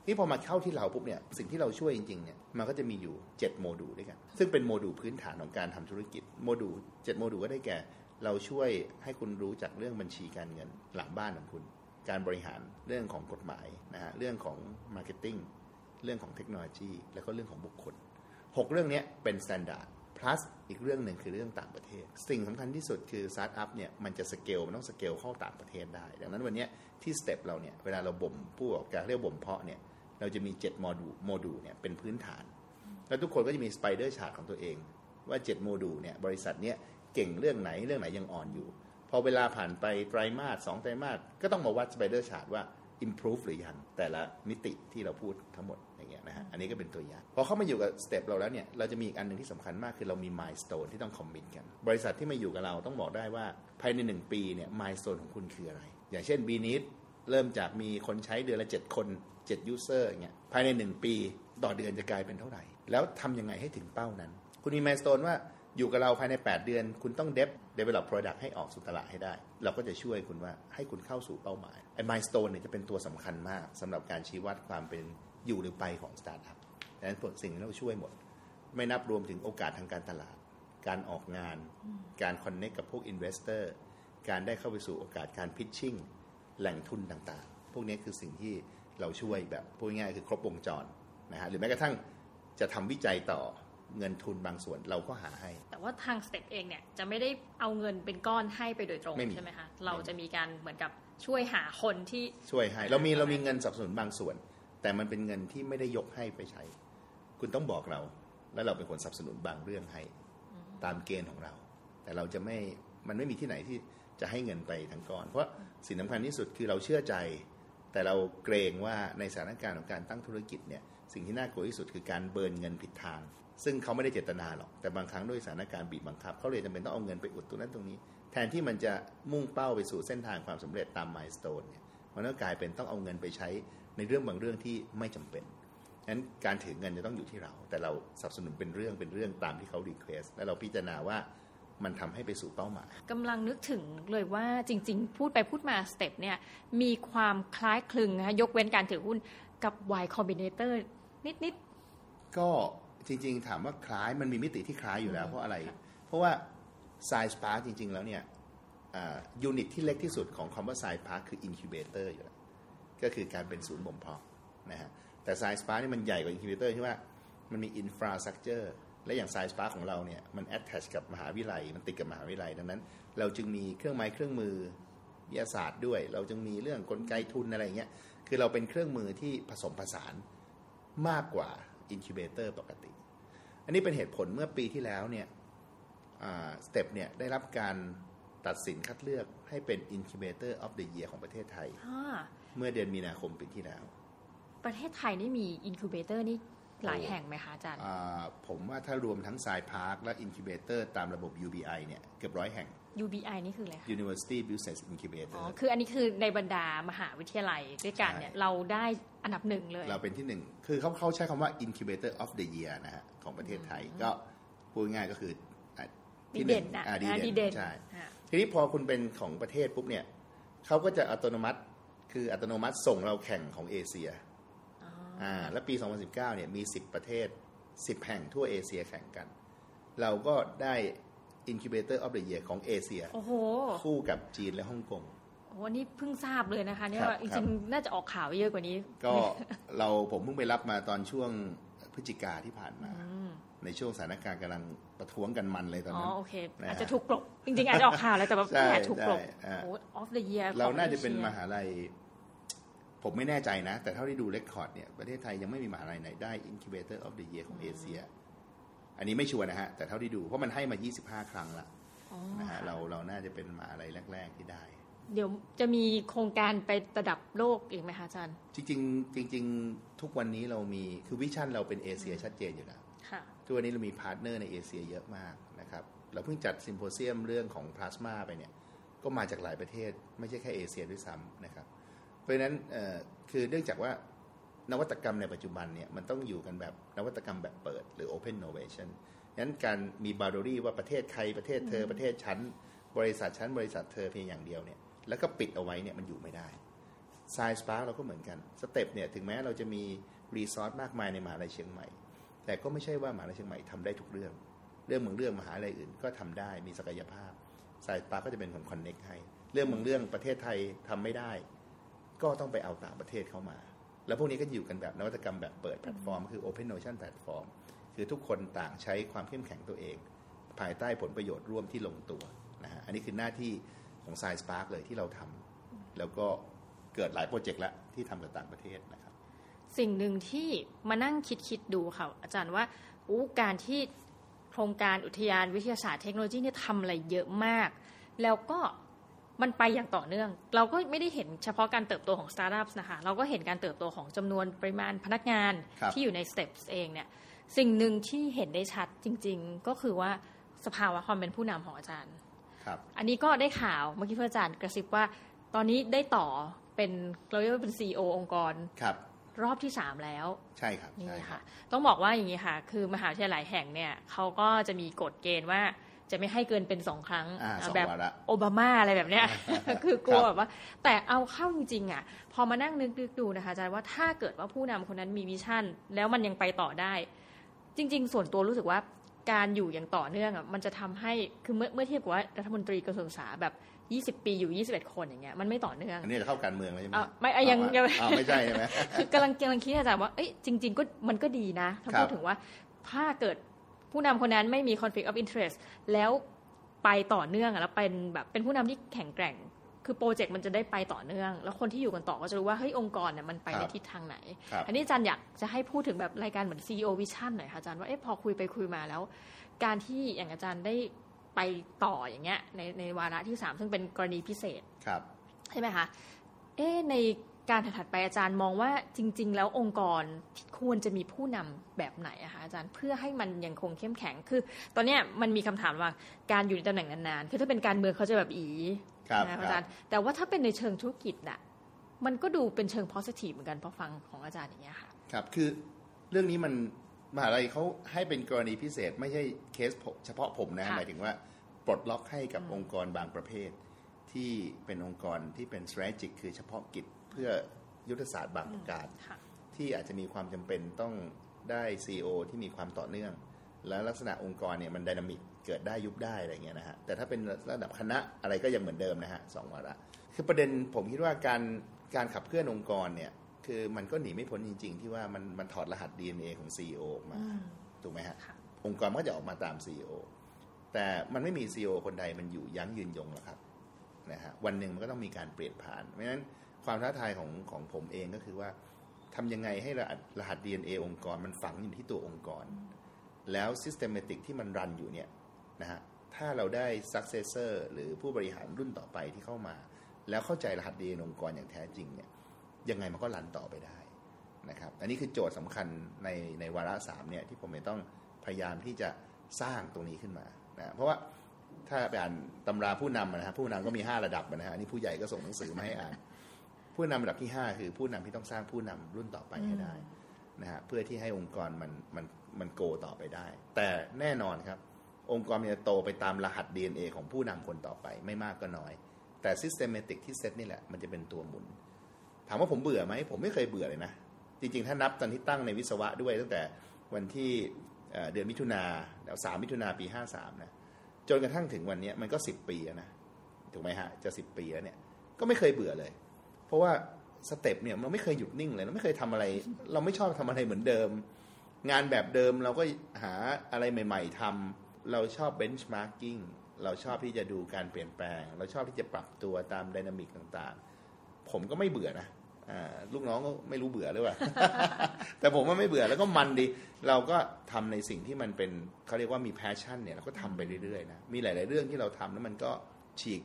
นี่พอมาเข้าที่เราปุ๊บเนี่ยสิ่งที่เราช่วยจริงๆเนี่ยมันก็จะมีอยู่ 7 โมดูลด้วยกัน ซึ่งเป็นโมดูลพื้นฐานของการทำธุรกิจโมดูล7โมดูลก็ได้แก่ เราช่วยให้คุณรู้จักเรื่องบัญชีการเงินหลังบ้านของคุณ การบริหารเรื่องของกฎหมายนะฮะเรื่องของ marketing เรื่องของเทคโนโลยี แล้วก็เรื่องของบุคคล 6 เรื่องนี้เป็น standard plus อีกเรื่องหนึ่งคือเรื่องต่างประเทศ สิ่งสำคัญที่สุดคือสตาร์ทอัพเนี่ยมันจะสเกลมันต้องสเกลเข้าต่างประเทศได้ ดังนั้นวันนี้ที่ STeP เราเนี่ยเวลาเราบ่มผู้ประกอบการเรียกบ่มเพาะเนี่ย เราจะมี7 module module เนี่ยเป็นพื้นฐาน แล้วทุกคนก็จะมี spider chart ของตัวเอง ว่า7โมดูลเนี่ยบริษัทเนี้ยเก่งเรื่องไหนเรื่องไหนยังอ่อนอยู่ พอเวลาผ่านไปไตรมาสสองไตรมาสก็ต้องมาวัด spider chart ว่า improve หรือยังแต่ละมิติที่เราพูดทั้งหมดอย่างเงี้ยนะฮะอันนี้ก็เป็นตัวอย่างพอเข้ามาอยู่กับ STeP เราแล้วเนี่ยเราจะมีอีกอันหนึ่งที่สำคัญมากคือเรามี milestone ที่ต้อง commit กัน บริษัทที่มาอยู่กับเราต้องบอกได้ว่าภายใน 1 ปีเนี่ย milestone ของคุณคืออะไร อย่างเช่น BeNeat เริ่มจากมีคนใช้เดือนละ 7 คน7 user อย่างเงี้ยภายใน 1 ปี ต่อเดือนจะกลายเป็นเท่าไหร่ แล้วทำยังไงให้ถึงเป้านั้น คุณมี milestone ว่าอยู่กับเราภายใน 8 เดือน คุณต้องเดฟ develop product ให้ออกสู่ตลาดให้ได้ เราก็จะช่วยคุณว่าให้คุณเข้าสู่เป้าหมายไอ้ milestone เนี่ยจะเป็นตัวสำคัญมากสำหรับการชี้วัดความเป็นอยู่หรือไปของสตาร์ทอัพดังนั้นสิ่งนี้เราช่วยหมด ไม่นับรวมถึงโอกาสทางการตลาด การออกงาน การคอนเน c t กับพวก investor การได้เข้าไปสู่โอกาสการ pitching แหล่งทุนต่างๆ พวกนี้คือสิ่งที่เราช่วยแบบพูดง่ายๆคือครบวงจรนะฮะหรือแม้กระทั่งจะทำวิจัยต่อเงินทุนบางส่วนเราก็หาให้ แต่ว่าทาง STeP เองเนี่ยจะไม่ได้เอาเงินเป็นก้อนให้ไปโดยตรงไม่มีใช่ไหมคะเราจะมีการเหมือนกับช่วยหาคนที่ช่วยให้เรามีเรามีเงินสนับสนุนบางส่วน แต่มันเป็นเงินที่ไม่ได้ยกให้ไปใช้ คุณต้องบอกเรา แล้วเราเป็นคนสนับสนุนบางเรื่องให้ ตามเกณฑ์ของเรา แต่เราจะไม่มันไม่มีที่ไหนที่ จะให้เงินไปทั้งก้อน เพราะสิ่งสำคัญที่สุดคือเราเชื่อใจ แต่เราเกรงว่าในสถานการณ์ของการตั้งธุรกิจเนี่ยสิ่งที่น่ากลัวที่สุดคือการเบินเงินผิดทาง ซึ่งเขาไม่ได้เจตนาหรอก แต่บางครั้งด้วยสถานการณ์บีบบังคับ เขาเลยจำเป็นต้องเอาเงินไปอุดตรงนั้นตรงนี้ แทนที่มันจะมุ่งเป้าไปสู่เส้นทางความสำเร็จตามมายสเตนเนี่ยมันก็กลายเป็นต้องเอาเงินไปใช้ในเรื่องบางเรื่องที่ไม่จำเป็นงั้นการถือเงินจะต้องอยู่ที่เรา แต่เราสนับสนุนเป็นเรื่องเป็นเรื่องตามที่เขา request และเราพิจารณาว่า มันทำให้ไปสู่เป้าหมายกำลังนึกถึงเลยว่าจริง ๆ พูดไปพูดมา STeP เนี่ยมีความคล้ายคลึงนะคะยกเว้นการถือหุ้นกับ Y Combinator นิดก็จริง ๆ ถามว่าคล้ายมันมีมิติที่คล้ายอยู่แล้วเพราะอะไร เพราะว่า Science Park จริง ๆ แล้วเนี่ยยูนิตที่เล็กที่สุดของคำว่า Science Park คือ Incubator อยู่แล้ว ก็คือการเป็นศูนย์บ่มเพาะนะฮะแต่ Science Park นี่มันใหญ่กว่า Incubator ที่ว่ามันมี Infrastructure และอย่าง Science Park ของเราเนี่ยมัน attach กับมหาวิทยาลัย มันติดกับมหาวิทยาลัย ดังนั้น เราจึงมีเครื่องไม้เครื่องมือวิทยาศาสตร์ด้วย เราจึงมีเรื่องกลไกทุนอะไรอย่างเงี้ยคือเราเป็นเครื่องมือที่ผสมผสานมากกว่า Incubator ปกติ อันนี้เป็นเหตุผลเมื่อปีที่แล้วเนี่ยSTeP เนี่ยได้รับการตัดสินคัดเลือกให้เป็น Incubator of the Year ของประเทศไทยๆอ่าเมื่อเดือนมีนาคมปีที่แล้ว ประเทศไทยนี่มี incubator นี่ หลายแห่งไหมคะอาจารย์อ่าผมว่าถ้ารวมทั้ง s ายพาร์คและ Incubator ตามระบบ UBI เนี่ยเกือบร้อยแห่ง UBI นี่คืออะไรคะ University Business Incubator อ๋อ คืออันนี้คือในบรรดามหาวิทยาลัยด้วยกันเนี่ยใช่เราได้อันดับหนึ่งเลย เราเป็นที่หนึ่ง คือเขาเขาใช้คำว่า Incubator of the Year นะฮะ ของประเทศไทย ก็พูดง่ายๆก็คืออะดีที่หเด่นึ่นงนะอ่าดีอ่าดีเด่เด่นนใช่อะทีนี้พอคุณเป็นของประเทศปุ๊บเนี่ยเขาก็จะอัตโนมัติ คืออัตโนมัติส่งเราแข่งของเอเชีย อ๋ออ่าแล้วปี 2019เนี่ยมี 10 ประเทศ 10 แห่งทั่วเอเชียแข่งกัน เราก็ได้ Incubator of the Year ของเอเชีย โอ้โห คู่กับจีนและฮ่องกงโอ้โหนี่เพิ่งทราบเลยนะคะเนี่ยครับว่าจครัริบงๆน่าจะออกข่าวเยอะกว่านี้ ก็เราผมเพิ่งไปรับมาตอนช่วงพฤศจิกาที่ผ่านมาอืมในช่วงสถานการณ์กำลังประท้วงกันมันเลยตอนอ๋อนั้นโอเคนะฮะอาจจะถูกกลบ จริงๆ อาจจะออกข่าวแล้วแต่ว่าใช่แค่ถูกกลบใช่อ่าโอ้ of the Year เราน่าจะเป็นมหาลัย ผมไม่แน่ใจนะ แต่เท่าที่ดู record เนี่ยประเทศไทยยังไม่มีมหาลัยไหนได้ Incubator of the Year ของเอเชีย อันนี้ไม่ชัวร์นะฮะ แต่เท่าที่ดู เพราะมันให้มา 25 ครั้งละนะฮะเราเราน่าจะเป็นมหาลัยแรก ๆ ที่ได้ เดี๋ยวจะมีโครงการไประดับโลกอีกไหมคะอาจารย์ จริงๆจริง ๆ ทุกวันนี้เรามีคือ vision เราเป็นเอเชียชัดเจนอยู่แล้วค่ะทุกวันนี้เรามี partner ในเอเชียเยอะมากนะครับเราเพิ่งจัด symposium เรื่องของพลาสมาไปเนี่ยก็มาจากหลายประเทศไม่ใช่แค่เอเชียด้วยซ้ำนะครับ เพราะฉะนั้นเอ่อคือเนื่องจากว่านวัตกรรมในปัจจุบันเนี่ยมันต้องอยู่กันแบบนวัตกรรมแบบเปิดหรือ Open Innovation งั้นการมีบา u รี่ว่าประเทศใครประเทศเธอประเทศฉันบริษัทฉันบริษัทเธอเพียงอย่างเดียวเนี่ยแล้วก็ปิดเอาไว้เนี่ยมันอยู่ไม่ได้ s ายสปาร์เราก็เหมือนกัน STeP เนี่ยถึงแม้เราจะมี resource มากมายในมหาลัยเชียงใหม่ แต่ก็ไม่ใช่ว่ามหาลัยเชียงใหม่ทำได้ทุกเรื่อง เรื่องบางเรื่องมหาลัยอื่นก็ทำได้มีศักยภาพ Science Park ก็จะเป็นคน connect ให้ เรื่องบางเรื่องประเทศไทยทำไม่ได้ ก็ต้องไปเอาต่างประเทศเข้ามา แล้วพวกนี้ก็อยู่กันแบบนวัตกรรมแบบเปิดแพลตฟอร์ม คือ Open Innovation Platform คือทุกคนต่างใช้ความเข้มแข็งตัวเอง ภายใต้ผลประโยชน์ร่วมที่ลงตัวนะฮะอันนี้คือหน้าที่ของ Science Park เลยที่เราทำแล้วก็เกิดหลายโปรเจกต์แล้วที่ทำกับต่างประเทศนะครับสิ่งหนึ่งที่มานั่งคิดคิดดูค่ะ อาจารย์ว่าอู้การที่โครงการอุทยานวิทยาศาสตร์เทคโนโลยีเนี่ยทำอะไรเยอะมาก แล้วก็ มันไปอย่างต่อเนื่อง เราก็ไม่ได้เห็นเฉพาะการเติบโตของสตาร์ทอัพนะคะ เราก็เห็นการเติบโตของจำนวนปริมาณพนักงานครับที่อยู่ในสเต็ปเองเนี่ย สิ่งหนึ่งที่เห็นได้ชัดจริง ๆ ก็คือว่าสภาวะความเป็นผู้นำของอาจารย์ครับ อันนี้ก็ได้ข่าวเมื่อกี้เพื่อนอาจารย์กระซิบว่า ตอนนี้ได้ต่อเป็นเราเรียกว่าเป็นซีอองค์กรครับรอบที่สามแล้ว ใช่ครับนี่ใช่ครัค่ะบต้องบอกว่าอย่างนี้ค่ะ คือมหาวิทยาลัยแห่งเนี่ยเขาก็จะมีกฎเกณฑ์ว่า จะไม่ให้เกินเป็นสองครั้งอ่าสองแบบวาระโอบามาอะไรแบบเนี้ยคือกลัวครับแบบว่า แต่เอาเข้าจริงๆอะ พอมานั่งนึกนึกดูนะคะอาจารย์ว่าถ้าเกิดว่าผู้นำคนนั้นมีวิชั่น แล้วมันยังไปต่อได้ จริง ๆ ส่วนตัวรู้สึกว่าการอยู่อย่างต่อเนื่องอะมันจะทำให้คือเมื่อเมื่อเทียบกับว่ารัฐมนตรีกระทรวงศึกษาแบบ 20 ปีอยู่ 21 คนอย่างเงี้ยมันไม่ต่อเนื่อง อันนี้จะเข้าการเมืองแล้วใช่ไหมอะไม่อะยังอะยังอะไม่ใช่ใช่ไหมคือกำลังกำลังคิดอาจารย์ว่าเอ้ยจริง ๆ ก็มันก็ดีนะถ้าครับพูดถึงว่าถ้าเกิด ผู้นำคนนั้นไม่มี conflict of interest แล้วไปต่อเนื่องอะแล้วเป็นแบบเป็นผู้นำที่แข็งแกร่ง คือโปรเจกต์มันจะได้ไปต่อเนื่อง แล้วคนที่อยู่กันต่อก็จะรู้ว่าเฮ้ยองค์กรเนี่ยมันไปคในรับทิศทางไหนครับอันนี้อาจารย์อยากจะให้พูดถึงแบบรายการเหมือน CEO Vision หน่อยค่ะอาจารย์ว่าเอ๊ะพอคุยไปคุยมาแล้ว การที่อย่างอาจารย์ได้ไปต่ออย่างเงี้ยในในวาระที่สามซึ่งเป็นกรณีพิเศษครับใช่ไหมคะเอ๊ะใน การถัดๆไปอาจารย์มองว่าจริง ๆ แล้วองค์กรควรจะมีผู้นำแบบไหนอะคะอาจารย์เพื่อให้มันยังคงเข้มแข็งคือ ตอนเนี้ยมันมีคำถามว่าการอยู่ในตำแหน่งนานๆคือถ้าเป็นการเมืองเขาจะแบบอีครับนะคอาจารัรบย์ แต่ว่าถ้าเป็นในเชิงธุรกิจน่ะมันก็ดูเป็นเชิง positive เหมือนกันพอฟังของอาจารย์อย่างเงี้ยค่ะครับคือเรื่องนี้มันมหาลัยเขาให้เป็นกรณีพิเศษไม่ใช่เคสผมเฉพาะผมนะค่ะหมายถึงว่าปลดล็อกให้กับองค์กรบางประเภท ที่เป็นองค์กรที่เป็น strategic คือเฉพาะกิจ เพื่อยุทธศาสตร์บางประการค่ะที่อาจจะมีความจำเป็นต้องได้ CEO ที่มีความต่อเนื่อง และลักษณะองค์กรเนี่ยมันไดนามิกเกิดได้ยุบได้อะไรเงี้ยนะฮะแต่ถ้าเป็นระดับคณะอะไรก็ยังเหมือนเดิมนะฮะสองวาระคือประเด็นผมคิดว่าการการขับเคลื่อนองค์กรเนี่ยคือมันก็หนีไม่พ้นจริง ๆ ที่ว่ามันมันถอดรหัส DNA ของ CEO ออกมาถูกไหมฮะค่ะองค์กรมันก็จะออกมาตาม CEO แต่มันไม่มี CEO คนใดมันอยู่ยั้งยืนยงหรอกครับนะฮะวันหนึ่งมันก็ต้องมีการเปลี่ยนผ่านเพราะฉะนั้น ความท้าทายของของผมเองก็คือว่าทำยังไงให้รหัสรหัส DNA องค์กร มันฝังอยู่ที่ตัวองค์กร แล้ว systematic ที่มันรันอยู่เนี่ยนะฮะถ้าเราได้ successor หรือผู้บริหารรุ่นต่อไปที่เข้ามา แล้วเข้าใจรหัส DNA องค์กรอย่างแท้จริงเนี่ยยังไงมันก็รันต่อไปได้นะครับอันนี้คือโจทย์สำคัญในในวาระสามเนี่ยที่ผมจะต้องพยายามที่จะสร้างตรงนี้ขึ้นมานะเพราะว่าถ้าไปอ่านตำราผู้นำนะฮะผู้นำก็มี 5 ระดับนะฮะนี่ผู้ใหญ่ก็ส่งหนังสือมาให้อ่าน ผู้นำระดับที่ 5 คือผู้นำที่ต้องสร้างผู้นำรุ่นต่อไปให้ได้นะฮะเพื่อที่ให้องค์กรมันมันมันโกต่อไปได้ แต่แน่นอนครับ องค์กรมันจะโตไปตามรหัส DNA ของผู้นำคนต่อไปไม่มากก็น้อย แต่ systematic ที่เซตนี่แหละ มันจะเป็นตัวหมุน ถามว่าผมเบื่อไหม ผมไม่เคยเบื่อเลยนะ จริงๆ ถ้านับตอนที่ตั้งในวิศวะด้วยตั้งแต่วันที่เอ่อเดือนมิถุนาแล้วสามมิถุนาปี 53 นะ จนกระทั่งถึงวันเนี้ยมันก็ 10 ปีแล้วนะ ถูกไหมฮะ จะ 10 ปีแล้วเนี่ย ก็ไม่เคยเบื่อเลย เพราะว่า STeP เนี่ยเราไม่เคยหยุดนิ่งเลยเราไม่เคยทำอะไร เราไม่ชอบทำอะไรเหมือนเดิม งานแบบเดิมเราก็หาอะไรใหม่ ๆทำเราชอบ benchmarking เราชอบที่จะดูการเปลี่ยนแปลง เราชอบที่จะปรับตัวตาม dynamic ต่างๆ ผมก็ไม่เบื่อนะลูกน้องก็ไม่รู้เบื่อหรือเปล่า แต่ผมว่าไม่เบื่อแล้วก็มันดี เราก็ทำในสิ่งที่มันเป็นเขาเรียกว่ามี passion เนี่ยเราก็ทำไปเรื่อยๆนะ มีหลาย ๆ เรื่องที่เราทำแล้วมันก็ฉีก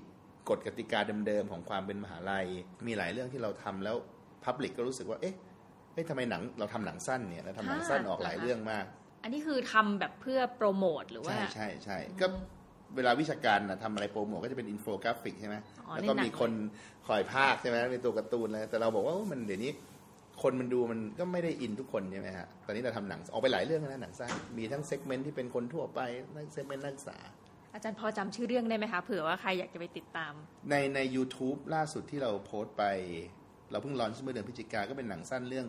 กฎกติกาเดิมๆของความเป็นมหาลัย มีหลายเรื่องที่เราทำแล้ว public ก็รู้สึกว่าเอ๊ะเฮ้ยทำไมหนังเราทำหนังสั้นเนี่ยเราทำหนังสั้นออกหลายเรื่องมาก อันนี้คือทำแบบเพื่อโปรโมทหรือว่า ใช่ใช่ใช่ก็เวลาวิชาการนะทำอะไรโปรโมทก็จะเป็นอินโฟกราฟิกใช่ไหมอ๋อแล้วก็ในหนังมีคนคอยพากย์ใช่ไหมเป็นตัวการ์ตูนเลยแต่เราบอกว่าโอ้มันเดี๋ยวนี้คนมันดูมันก็ไม่ได้อินทุกคนใช่ไหมฮะ ตอนนี้เราทำหนังออกไปหลายเรื่องแล้วนะหนังสั้น มีทั้ง segment ที่เป็นคนทั่วไปทั้ง segment นักศึกษา อาจารย์พอจำชื่อเรื่องได้ไหมคะเผื่อว่าใครอยากจะไปติดตาม ในใน u t u b e ล่าสุดที่เราโพสต์ไป เราเพิ่ง launch เมื่อเดือนพฤศจิกาก็เป็นหนังสั้นเรื่อง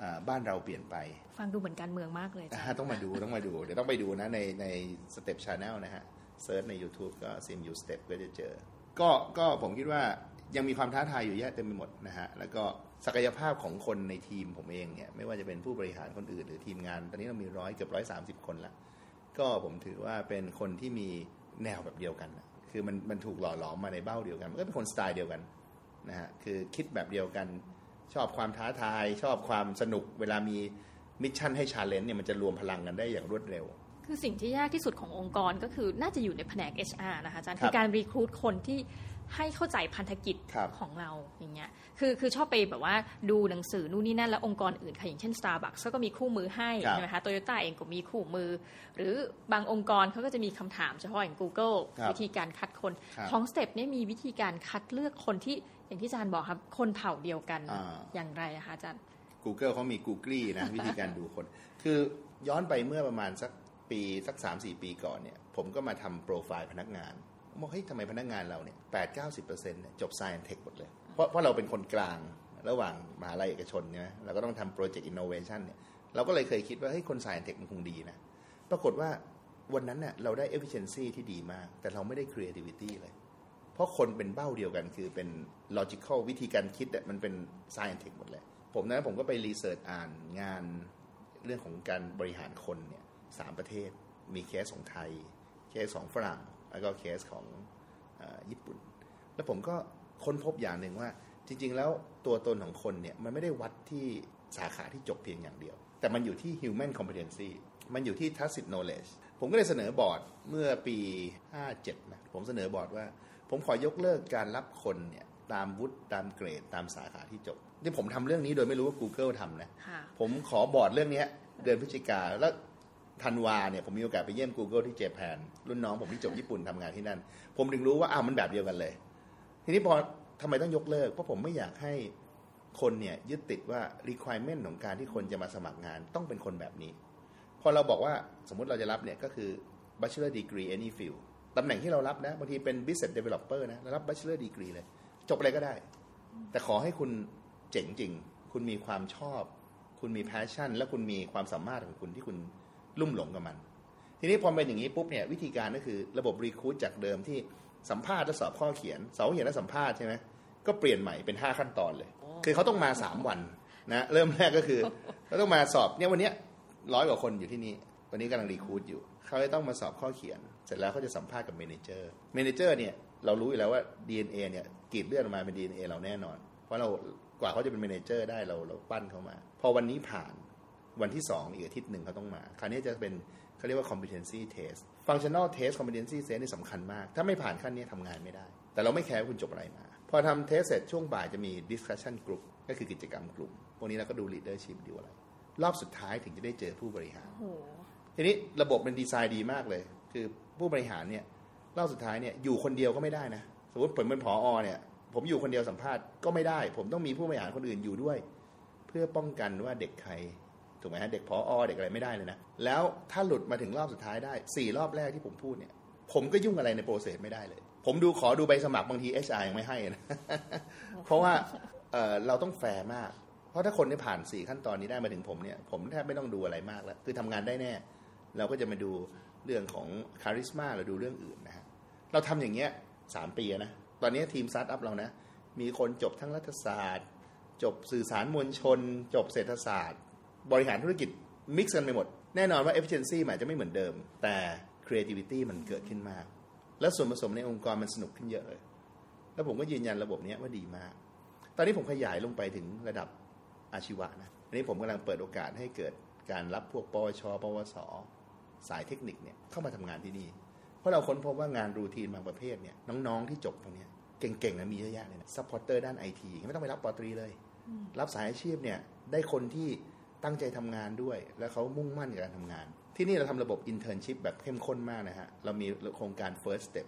อาบ้านเราเปลี่ยนไป ฟังดูเหมือนการเมืองมากเลยอาจารอ่าย์ต้องมาดูต้องมาดู เดี๋ยวต้องไปดูนะในในSTeP Channel นะฮะ search ใน YouTube ก็ CMU STeP ก็จะเจอ ก็ก็ผมคิดว่ายังมีความท้าทายอยู่เยอะเต็มไปหมดนะฮะ แล้วก็ศักยภาพของคนในทีมผมเองเนี่ยไม่ว่าจะเป็นผู้บริหารคนอื่นหรือทีมงาน ตอนนี้เรามีร้อยเกือบร้อยสามสิบคนละก็ผมถือว่าเป็นคนที่มี แนวแบบเดียวกันนะคือมันมันถูกหล่อหลอมมาในเบ้าเดียวกันมันก็เป็นคนสไตล์เดียวกันนะฮะคือคิดแบบเดียวกัน ชอบความท้าทาย ชอบความสนุก เวลามีmission ให้ challenge เนี่ยมันจะรวมพลังกันได้อย่างรวดเร็ว คือสิ่งที่ยากที่สุดขององค์กรก็คือน่าจะอยู่ในแผนก HR นะคะอาจารย์ครับคือการ recruit คนที่ ให้เข้าใจพันธกิจครับของเราอย่างเงี้ยคือคือชอบไปแบบว่าดูหนังสือนู่นนี่นั่นแล้วองค์กรอื่นค่ะอย่างเช่น Starbucks เขาก็มีคู่มือให้ครับใช่ไหมคะโตโยต้าเองก็มีคู่มือ หรือบางองค์กรเขาก็จะมีคำถามเฉพาะอย่าง Google ครับวิธีการคัดคนครับของ Step เนี่ยมีวิธีการคัดเลือกคนที่อย่างที่อาจารย์บอกครับคนเผ่าเดียวกันอ่าอย่างไรนะคะอาจารย์ Google เขามี Google นะวิธีการดูคน คือย้อนไปเมื่อประมาณสักปีสักสามสี่ปีก่อนเนี่ย ผมก็มาทำโปรไฟล์พนักงานผม บอกเฮ้ยทำไมพนักงานเราเนี่ยแปดเก้าสิบเปอร์เซ็นต์เนี่ยจบ Science Tech หมดเลย เพราะเพราะเราเป็นคนกลางระหว่างมหาลัยเอกชนใช่ไหมเราก็ต้องทำโปรเจกต์อินโนเวชันเนี่ยเราก็เลยเคยคิดว่าเฮ้ยคน Science Tech มันคงดีนะ ปรากฏว่าวันนั้นเนี่ยเราได้ efficiency ที่ดีมาก แต่เราไม่ได้ creativity เลย เพราะคนเป็นเบ้าเดียวกันคือเป็น logical วิธีการคิดอะมันเป็น science tech หมดเลย ผมนะผมก็ไปรีเสิร์ชอ่านงานเรื่องของการบริหารคนเนี่ยสามประเทศ มีเคสของไทย เคสของฝรั่ง แล้วก็เคสของเออญี่ปุ่น แล้วผมก็ค้นพบอย่างหนึ่งว่า จริง ๆ แล้วตัวตนของคนเนี่ยมันไม่ได้วัดที่สาขาที่จบเพียงอย่างเดียว แต่มันอยู่ที่ human competency มันอยู่ที่ tacit knowledge ผมก็เลยเสนอบอร์ดเมื่อปี 57 นะ ผมเสนอบอร์ดว่า ผมขอยกเลิกการรับคนเนี่ยตามวุฒิตามเกรดตามสาขาที่จบนี่ผมทำเรื่องนี้โดยไม่รู้ว่า Google ทำนะค่ะผมขอบอร์ดเรื่องเนี้ยเดือนพฤศจิกาแล้ว ธันวาเนี่ยผมมีโอกาสไปเยี่ยม Google ที่เจแปนรุ่นน้องผมที่จบญี่ปุ่นทำงานที่นั่น ผมถึงรู้ว่าอ้าวมันแบบเดียวกันเลย ทีนี้พอทำไมต้องยกเลิก เพราะผมไม่อยากให้คนเนี่ยยึดติดว่า requirement ของการที่คนจะมาสมัครงานต้องเป็นคนแบบนี้ พอเราบอกว่าสมมุติเราจะรับเนี่ยก็คือ bachelor degree any field ตำแหน่งที่เรารับนะบางทีเป็น business developer นะเรารับ bachelor degree เลย จบอะไรก็ได้ แต่ขอให้คุณเจ๋งจริง คุณมีความชอบ คุณมี passion และคุณมีความสามารถของคุณที่คุณ ลุ่มหลงกับมัน ทีนี้พอเป็นอย่างนี้ปุ๊บเนี่ยวิธีการก็คือระบบรีคูดจากเดิมที่สัมภาษณ์และสอบข้อเขียนสอบข้อเขียนและสัมภาษณ์ใช่ไหมก็เปลี่ยนใหม่เป็น 5 ขั้นตอนเลย คือเขาต้องมา 3 วันนะเริ่มแรกก็คือเขาต้องมาสอบเนี่ยวันเนี้ร้อยกว่าคนอยู่ที่นี่วันนี้กำลัง recruit อยู่เขาจะต้องมาสอบข้อเขียน เสร็จแล้วเขาจะสัมภาษณ์กับ manager manager เนี่ยเรารู้อยู่แล้วว่า DNA เนี่ยกรีดเลือดออกมาเป็น DNA เราแน่นอน เพราะเรากว่าเขาจะเป็น manager ได้เราเราปั้นเขามา พอวันนี้ผ่าน วันที่ 2 อีกอาทิตย์หนึ่งเขาต้องมา คราวนี้จะเป็นเขาเรียกว่า competency test functional test competency test นี่สำคัญมาก ถ้าไม่ผ่านขั้นนี้ทำงานไม่ได้ แต่เราไม่แคร์ว่าคุณจบอะไรมา พอทำเทสเสร็จช่วงบ่ายจะมี discussion group ก็คือกิจกรรมกลุ่ม พวกนี้เราก็ดู leadership ดูอะไร รอบสุดท้ายถึงจะได้เจอผู้บริหารโอ้โหทีนี้ระบบเป็นดีไซน์ดีมากเลย คือผู้บริหารเนี่ยรอบสุดท้ายเนี่ยอยู่คนเดียวก็ไม่ได้นะ สมมติผมเป็นผอเนี่ยผมอยู่คนเดียวสัมภาษณ์ก็ไม่ได้ ผมต้องมีผู้บริหารคนอื่นอยู่ด้วย เพื่อป้องกันว่าเด็กใคร ถูกไหมฮะเด็กผออเด็กอะไรไม่ได้เลยนะ แล้วถ้าหลุดมาถึงรอบสุดท้ายได้สี่รอบแรกที่ผมพูดเนี่ย ผมก็ยุ่งอะไรใน process ไม่ได้เลย ผมดูขอดูใบสมัครบางที HR ยังไม่ให้นะ เพราะว่าเราต้องแฟร์มาก เพราะถ้าคนที่ผ่านสี่ขั้นตอนนี้ได้มาถึงผมเนี่ย ผมแทบไม่ต้องดูอะไรมากแล้ว คือทำงานได้แน่ เราก็จะมาดูเรื่องของ charisma เราดูเรื่องอื่นนะฮะ เราทำอย่างเงี้ยสามปีนะ ตอนนี้ทีมสตาร์ทอัพเรานะ มีคนจบทั้งรัฐศาสตร์ จบสื่อสารมวลชน จบเศรษฐศาสตร์ บริหารธุรกิจmix กันไปหมด แน่นอนว่า efficiency มันอาจจะไม่เหมือนเดิม แต่ creativity มันเกิดขึ้นมาก และส่วนผสมในองค์กรมันสนุกขึ้นเยอะเลย แล้วผมก็ยืนยันระบบเนี้ยว่าดีมาก ตอนนี้ผมขยายลงไปถึงระดับอาชีวะนะอันนี้ผมกำลังเปิดโอกาสให้เกิดการรับพวกปวช ปวส สายเทคนิคเนี่ยเข้ามาทำงานที่นี่ เพราะเราค้นพบว่างาน routine บางประเภทเนี่ยน้องๆที่จบตรงเนี้ยเก่งๆนะมีเยอะแยะเลยนะ supporter ด้านไอทีไม่ต้องไปรับป.ตรีเลย รับสายอาชีพเนี่ยได้คนที่ ตั้งใจทำงานด้วย แล้วเขามุ่งมั่นกับการทำงาน ที่นี่เราทำระบบ internship แบบเข้มข้นมากนะฮะ เรามีโครงการ first step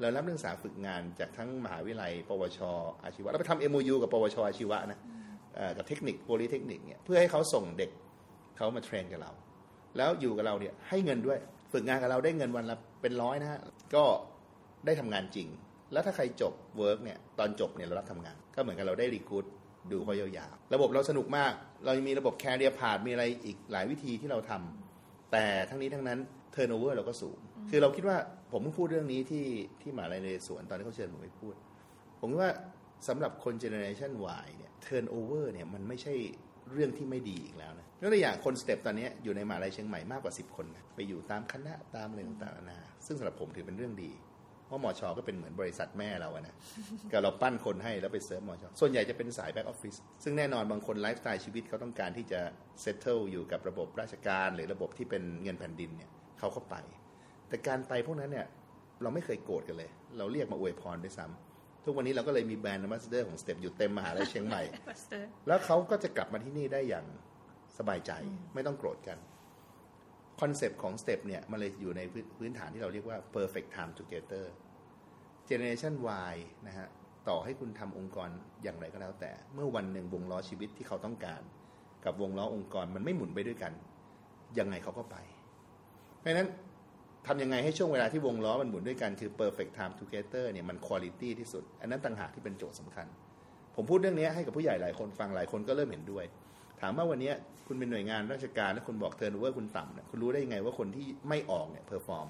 เรารับนักศึกษาฝึกงานจากทั้งมหาวิทยาลัย ปวช อาชีวะเราไปทำ MOU กับปวช อาชีวะนะกับเทคนิคโพลิเทคนิคเนี่ยเพื่อให้เขาส่งเด็กเขามาเทรนกับเรา แล้วอยู่กับเราเนี่ยให้เงินด้วย ฝึกงานกับเราได้เงินวันละเป็นร้อยนะฮะ ก็ได้ทำงานจริง แล้วถ้าใครจบ work เนี่ยตอนจบเนี่ยเรารับทำงาน ก็เหมือนกับเราได้ recruit ดูเขายาวๆ ระบบเราสนุกมาก เรายังมีระบบ career path มีอะไรอีกหลายวิธีที่เราทำแต่ทั้งนี้ทั้งนั้น turnover เราก็สูง คือเราคิดว่าผมเพิ่งพูดเรื่องนี้ที่ที่มหาลัยนเรศวรตอนที่เขาเชิญผมไปพูด ผมว่าสำหรับคนเจเนอเรชัน Y เนี่ยเท r ร์โอเวอร์เนี่ยมันไม่ใช่เรื่องที่ไม่ดีอีกแล้วนะยกตัวอย่างคน STeP ตอนนี้อยู่ในมหาลัยเชียงใหม่มากกว่า 10 คนนะไปอยู่ตามคณะตามอะไรต่างๆนานาซึ่งสำหรับผมถือเป็นเรื่องดี เพราะหมอชอก็เป็นเหมือนบริษัทแม่เราอะนะก็เราปั้นคนให้แล้วไปเซิร์ฟหมช. ส่วนใหญ่จะเป็นสาย back office ซึ่งแน่นอนบางคนไลฟ์สไตล์ชีวิตเขาต้องการที่จะ settle อยู่กับระบบราชการหรือระบบที่เป็นเงินแผ่นดินเนี่ยเขาก็ไป แต่การไปพวกนั้นเนี่ยเราไม่เคยโกรธกันเลย เราเรียกมาอวยพรด้วยซ้ำทุกวันนี้เราก็เลยมีแบรนด์ a m b a s s a d o r ของสเต็ปอยู่เต็มมหาลัยเชียงใหม่ แล้วเขาก็จะกลับมาที่นี่ได้อย่างสบายใจไม่ต้องโกรธกัน คอนเซปต์ของ Step เนี่ยมันเลยอยู่ในพื้นฐานที่เราเรียกว่า perfect time together generation Y นะฮะต่อให้คุณทำองค์กรอย่างไรก็แล้วแต่ เมื่อวันหนึ่งวงล้อชีวิตที่เขาต้องการ กับวงล้อองค์กรมันไม่หมุนไปด้วยกัน ยังไงเขาก็ไป เพราะฉะนั้นทำยังไงให้ช่วงเวลาที่วงล้อมันหมุนด้วยกันคือ perfect time together เนี่ยมัน quality ที่สุด อันนั้นต่างหากที่เป็นโจทย์สำคัญ ผมพูดเรื่องนี้ให้กับผู้ใหญ่หลายคนฟังหลายคนก็เริ่มเห็นด้วย ถามว่าวันนี้คุณเป็นหน่วยงานราชการแล้วคุณบอก turnover คุณต่ำเนี่ยคุณรู้ได้ยังไงว่าคนที่ไม่ออกเนี่ย perform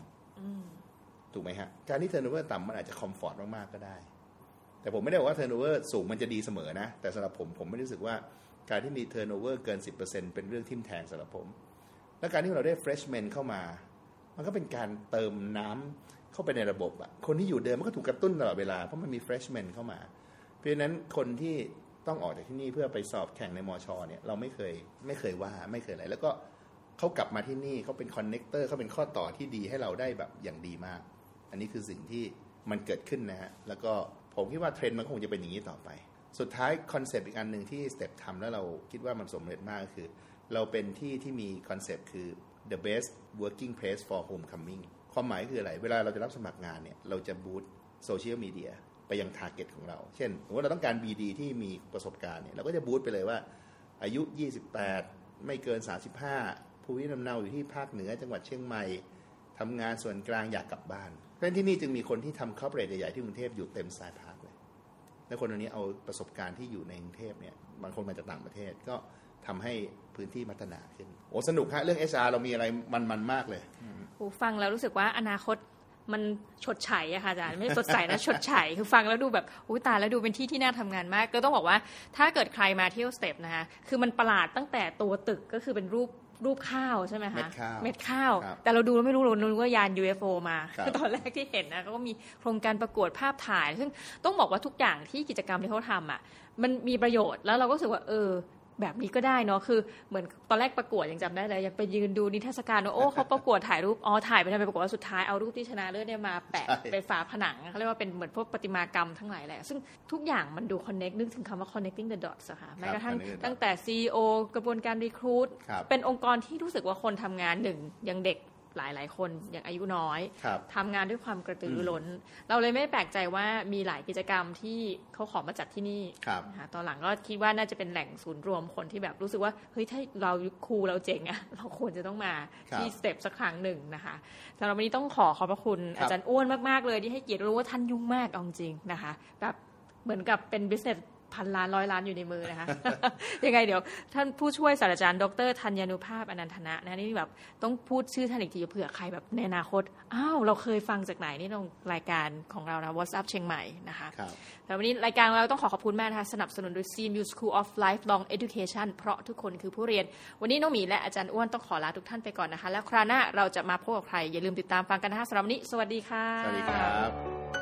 ถูกไหมฮะการที่ turnover ต่ำมันอาจจะ comfort มากๆก็ได้ แต่ผมไม่ได้บอกว่า turnover สูงมันจะดีเสมอนะ แต่สำหรับผมผมไม่รู้สึกว่าการที่มี turnover เกิน 10%เป็นเรื่องทิ่มแทงสำหรับผม และการที่เราได้ freshman เข้ามา มันก็เป็นการเติมน้ำเข้าไปในระบบอะคนที่อยู่เดิมมันก็ถูกกระตุ้นตลอดเวลาเพราะมันมี freshman เข้ามา เพราะฉะนั้นคนที่ ต้องออกจากที่นี่เพื่อไปสอบแข่งในมอชอเนี่ยเราไม่เคยไม่เคยว่าไม่เคยอะไร แล้วก็เขากลับมาที่นี่เขาเป็น connector เขาเป็นข้อต่อที่ดีให้เราได้แบบอย่างดีมาก อันนี้คือสิ่งที่มันเกิดขึ้นนะฮะแล้วก็ผมคิดว่าเทรนด์มันคงจะเป็นอย่างนี้ต่อไป สุดท้ายคอนเซปต์อีกอันหนึ่งที่ STeP ทำแล้วเราคิดว่ามันสำเร็จมากก็คือ เราเป็นที่ที่มีคอนเซปต์คือ the best working place for homecoming ความหมายคืออะไร เวลาเราจะรับสมัครงานเนี่ย เราจะ boostโซเชียลมีเดีย ไปยัง target ของเรา เช่นสมมติเราต้องการ BD ที่มีประสบการณ์เนี่ยเราก็จะ boost ไปเลยว่า อายุ 28 ไม่เกิน 35 ภูมิลำเนาอยู่ที่ภาคเหนือจังหวัดเชียงใหม่ทำงานส่วนกลางอยากกลับบ้านเพราะที่นี่จึงมีคนที่ทำ corporate ใหญ่ๆที่กรุงเทพอยู่เต็ม Science Park เลย และคนเหล่านี้เอาประสบการณ์ที่อยู่ในกรุงเทพเนี่ยบางคนมาจากต่างประเทศก็ทำให้พื้นที่พัฒนาขึ้น โอ้ สนุกฮะ เรื่อง HR เรามีอะไรมันๆมากเลย โอ้ ฟังแล้วรู้สึกว่าอนาคต มันชดใช้อะค่ะอาจารย์ไม่ได้สดใสนะชดใช้คือฟังแล้วดูแบบอุ้ยตายแล้วดูเป็นที่ที่น่าทำงานมาก ก็ต้องบอกว่าถ้าเกิดใครมาเที่ยวสเต็ปนะคะคือมันประหลาดตั้งแต่ตัวตึกก็คือเป็นรูปรูปข้าวใช่ไหมคะเม็ดข้าวเม็ดข้าวครับแต่เราดูแล้วไม่รู้เรานึกว่ายาน UFO มาครับตอนแรกที่เห็นนะเขาก็มีโครงการประกวดภาพถ่าย ซึ่งต้องบอกว่าทุกอย่างที่กิจกรรมที่เขาทำอะมันมีประโยชน์แล้วเราก็รู้สึกว่าเออ แบบนี้ก็ได้เนาะคือเหมือนตอนแรกประกวดยังจำได้เลยยังไปยืนดูนิทรรศการว่าโอ้เขาประกวดถ่ายรูปอ๋อถ่ายไปทำไมประกวดว่าสุดท้ายเอารูปที่ชนะเลิศเนี่ยมาแปะใช่ไปฝาผนังเขาเรียกว่าเป็นเหมือนพวกประติมากรรมทั้งหลายแหละ ซึ่งทุกอย่างมันดู connect นึกถึงคำว่า connecting the dots อะค่ะแม้กระทั่ง connecting the dots ตั้งแต่ CEO กระบวนการ recruit ครับเป็นองค์กรที่รู้สึกว่าคนทำงานหนึ่งยังเด็ก หลายหลายๆคนยังอายุน้อยครับทำงานด้วยความกระตือรือร้น เราเลยไม่แปลกใจว่ามีหลายกิจกรรมที่เขาขอมาจัดที่นี่ครับนะคะตอนหลังก็คิดว่าน่าจะเป็นแหล่งศูนย์รวมคนที่แบบรู้สึกว่าเฮ้ยถ้าเราครูเราเจ๋งอะเราควรจะต้องมาครับที่สเต็ปสักครั้งหนึ่งนะคะสำหรับวันนี้ต้องขอขอบพระคุณครับอาจารย์อ้วนมากๆเลยที่ให้เกียรติรู้ว่าท่านยุ่งมากเอาจริงๆนะคะแบบเหมือนกับเป็น business พันล้านร้อยล้านอยู่ในมือนะคะ ยังไงเดี๋ยว ท่านผู้ช่วยศาสตราจารย์ดรธัญญานุภาพอนันทนะนะนี่แบบต้องพูดชื่อท่านอีกทีเผื่อใครแบบในอนาคต อ้าว เราเคยฟังจากไหนนี่ตรงรายการของเรานะ WhatsApp เชียงใหม่นะคะครับแต่วันนี้รายการเราต้องขอขอบคุณมากนะคะสนับสนุนโดย CMU School of Lifelong Education เพราะทุกคนคือผู้เรียน วันนี้น้องหมีและอาจารย์อ้วนต้องขอลาทุกท่านไปก่อนนะคะ แล้วคราวหน้าเราจะมาพบกับใครอย่าลืมติดตามฟังกันนะคะสำหรับวันนี้ สวัสดีค่ะสวัสดีครับ